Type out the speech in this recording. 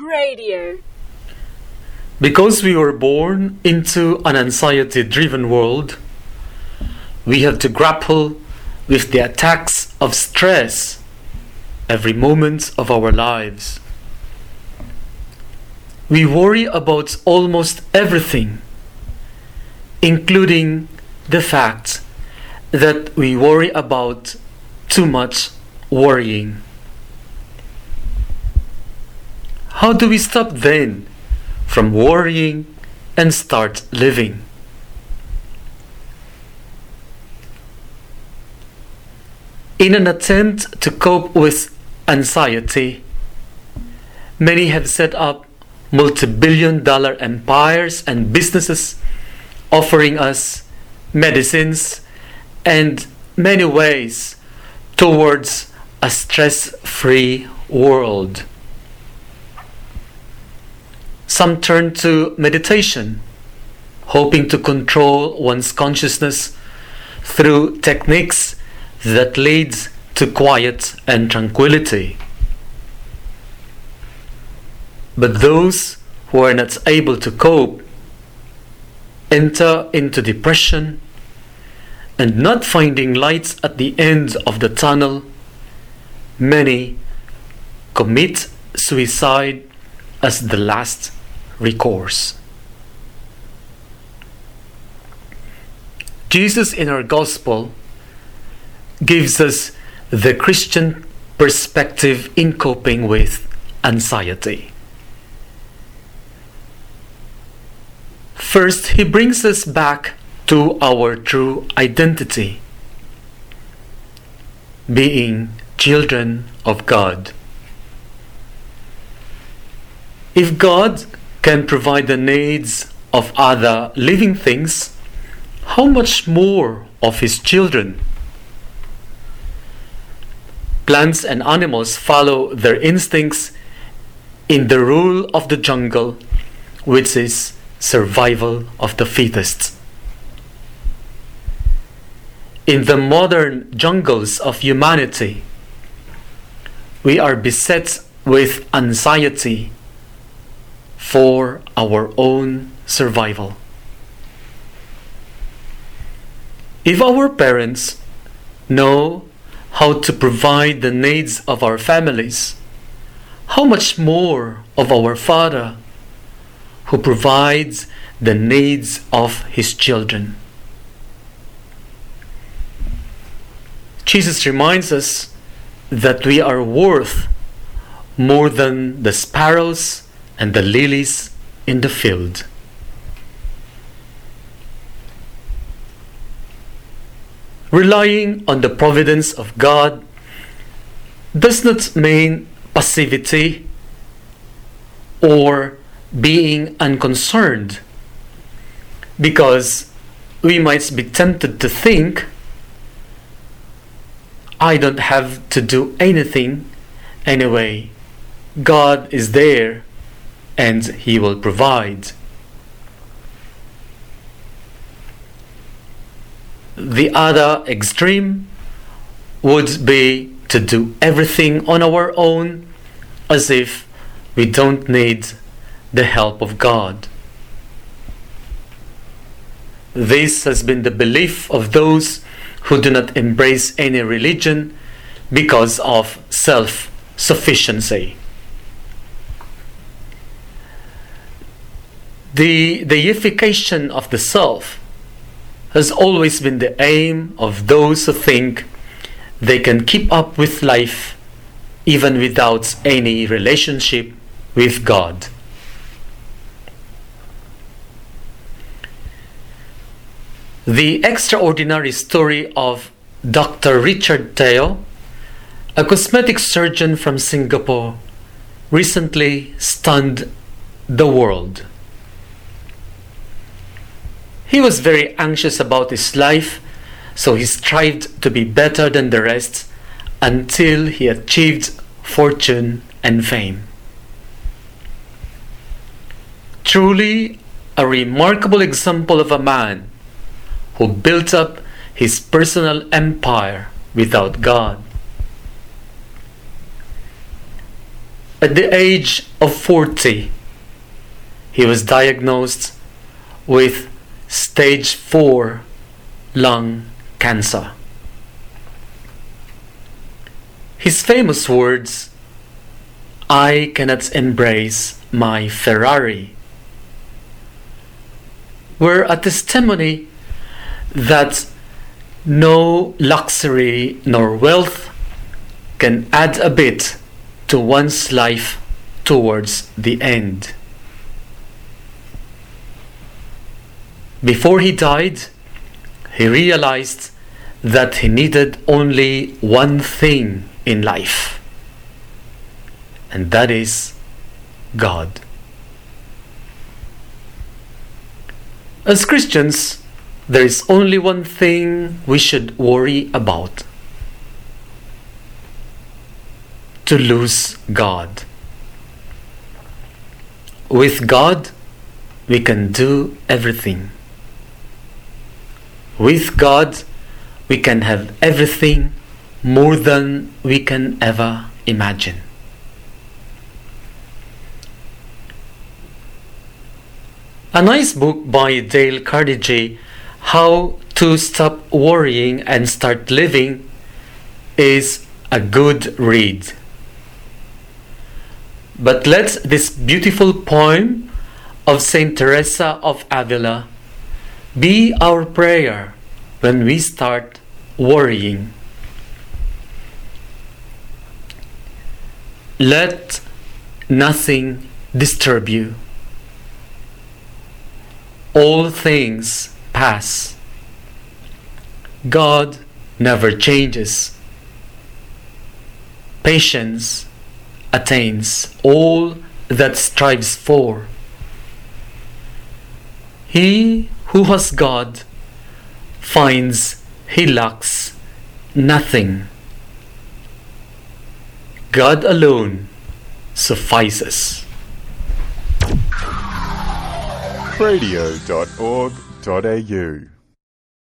Radio. Because we were born into an anxiety driven world, we have to grapple with the attacks of stress every moment of our lives. We worry about almost everything, including the fact that we worry about too much worrying. How do we stop then from worrying and start living? In an attempt to cope with anxiety, many have set up multi billion dollar empires and businesses offering us medicines and many ways towards a stress free world. Some turn to meditation, hoping to control one's consciousness through techniques that leads to quiet and tranquility. But those who are not able to cope enter into depression and not finding lights at the end of the tunnel, many commit suicide as the last recourse. Jesus in our gospel gives us the Christian perspective in coping with anxiety. First, he brings us back to our true identity, being children of God. If God can provide the needs of other living things, how much more of His children? Plants and animals follow their instincts in the rule of the jungle, which is survival of the fittest. In the modern jungles of humanity, we are beset with anxiety for our own survival. If our parents know how to provide the needs of our families, how much more of our Father who provides the needs of his children? Jesus reminds us that we are worth more than the sparrows and the lilies in the field. Relying on the providence of God does not mean passivity or being unconcerned because we might be tempted to think I don't have to do anything anyway. God is there and He will provide. The other extreme would be to do everything on our own as if we don't need the help of God. This has been the belief of those who do not embrace any religion because of self sufficiency. The deification of the self has always been the aim of those who think they can keep up with life even without any relationship with God. The extraordinary story of Dr. Richard Teo, a cosmetic surgeon from Singapore, recently stunned the world. He was very anxious about his life, so he strived to be better than the rest until he achieved fortune and fame. Truly a remarkable example of a man who built up his personal empire without God. at the age of 40, he was diagnosed with stage 4 lung cancer. His famous words, I cannot embrace my Ferrari, were a testimony that no luxury nor wealth can add a bit to one's life towards the end. Before he died, he realized that he needed only one thing in life, and that is God. As Christians, there is only one thing we should worry about to lose God. With God, we can do everything. With God, we can have everything more than we can ever imagine. A nice book by Dale Carnegie, How to Stop Worrying and Start Living, is a good read. But let this beautiful poem of Saint Teresa of Avila be our prayer when we start worrying. Let nothing disturb you. All things pass. God never changes. Patience attains all that strives for. He who has God finds he lacks nothing. God alone suffices. radio.org.au